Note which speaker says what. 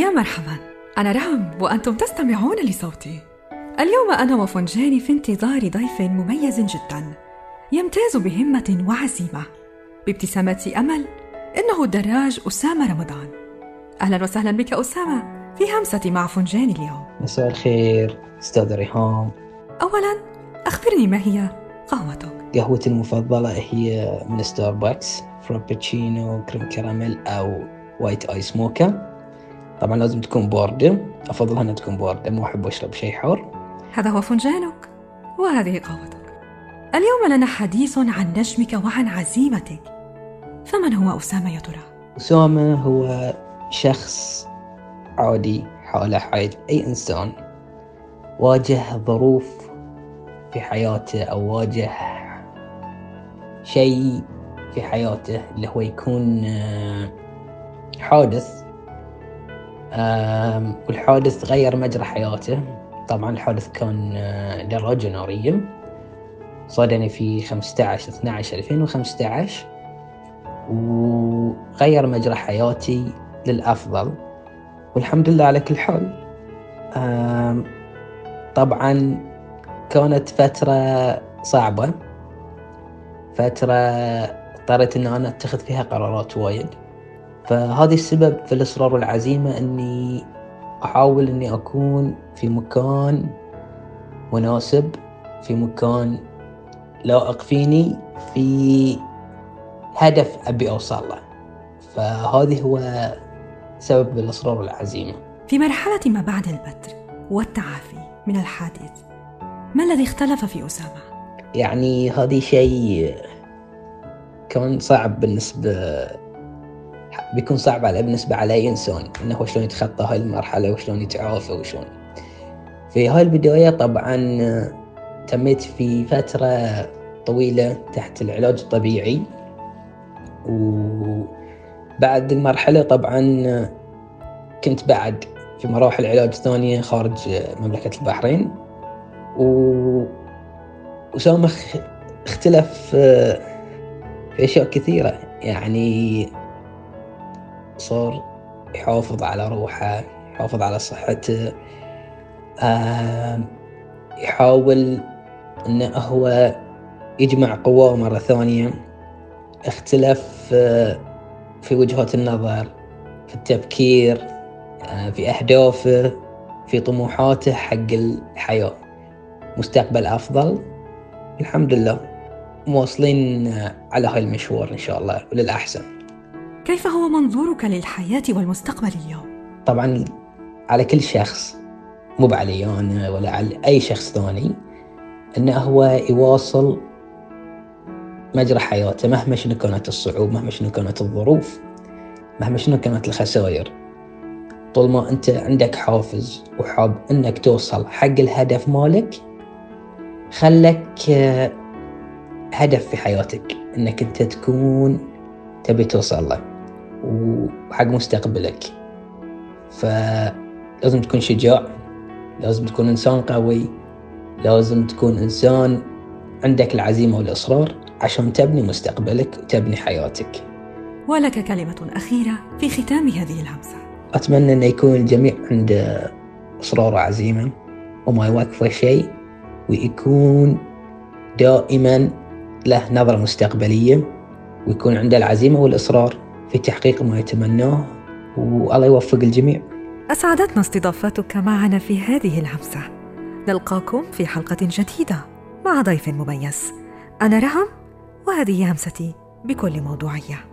Speaker 1: يا مرحبا. أنا رهم وأنتم تستمعون لصوتي. اليوم أنا وفنجاني في انتظار ضيف مميز جدا يمتاز بهمة وعزيمة. بابتسامة أمل إنه الدراج أسامة رمضان. أهلا وسهلا بك أسامة في همسة مع فنجان اليوم.
Speaker 2: مساء الخير أستاذ ريهام.
Speaker 1: أولا أخبرني ما هي قهوتك؟
Speaker 2: قهوتي المفضلة هي من ستاربكس فرابتشينو كريم كراميل أو وايت آيس موكا طبعا لازم تكون باردة أفضل أنها تكون باردة مو أحب أشرب شيء حار.
Speaker 1: هذا هو فنجانك وهذه قهوتك. اليوم لنا حديث عن نجمك وعن عزيمتك. فمن هو أسامة يا ترى؟
Speaker 2: أسامة هو شخص عادي حاله حال أي إنسان. واجه ظروف في حياته أو واجه شيء في حياته اللي هو يكون آه، حادث. والحادث غير مجرى حياته. طبعا الحادث كان دراجة نارية. صادني في 15 12 2015 وغير مجرى حياتي للأفضل. والحمد لله على كل حال. طبعا كانت فترة صعبة. فترة اضطريت إن أنا أتخذ فيها قرارات وايد. فهذا السبب في الإصرار والعزيمة إني أحاول إني أكون في مكان مناسب في مكان لائق فيني في هدف أبي أوصل له فهذه هو سبب الإصرار والعزيمة
Speaker 1: في مرحلة ما بعد البتر والتعافي من الحادث ما الذي اختلف في أسامة؟
Speaker 2: يعني هذه شيء كان صعب بالنسبة بيكون صعب على بالنسبة على أي إنسان إنه شلون يتخطى هاي المرحلة وشلون يتعافى وشلون. في هاي البداية طبعا تميت في فترة طويلة تحت العلاج الطبيعي. وبعد المرحلة طبعا كنت بعد في مراحل علاج ثانية خارج مملكة البحرين. و وسامة اختلف في أشياء كثيرة. يعني صار يحافظ على روحه يحافظ على صحته يحاول انه هو يجمع قواه مرة ثانية. اختلف في وجهات النظر في التفكير في أهدافه في طموحاته حق الحياة. مستقبل أفضل؟ الحمد لله. مواصلين على هاي المشوار إن شاء الله وللأحسن.
Speaker 1: كيف هو منظورك للحياة والمستقبل اليوم؟
Speaker 2: طبعا على كل شخص مو علي أنا ولا على أي شخص ثاني أنه هو يواصل مجرى حياته مهما شنو كانت الصعوبة مهما شنو كانت الظروف مهما شنو كانت الخسائر طول ما أنت عندك حافز وحاب أنك توصل حق الهدف مالك خلك هدف في حياتك أنك أنت تكون تبي توصل له وحق مستقبلك. فلازم تكون شجاع لازم تكون إنسان قوي لازم تكون إنسان عندك العزيمة والإصرار عشان تبني مستقبلك وتبني حياتك.
Speaker 1: ولك كلمة أخيرة في ختام هذه الهمسة.
Speaker 2: أتمنى أن يكون الجميع عنده إصرار وعزيمة وما يوقفه شيء ويكون دائما له نظرة مستقبلية ويكون عنده العزيمة والإصرار في تحقيق ما يتمناه والله يوفق الجميع.
Speaker 1: أسعدتنا استضافتك معنا في هذه الهمسة. نلقاكم في حلقة جديدة مع ضيف مميز. أنا رهم وهذه همستي بكل موضوعية.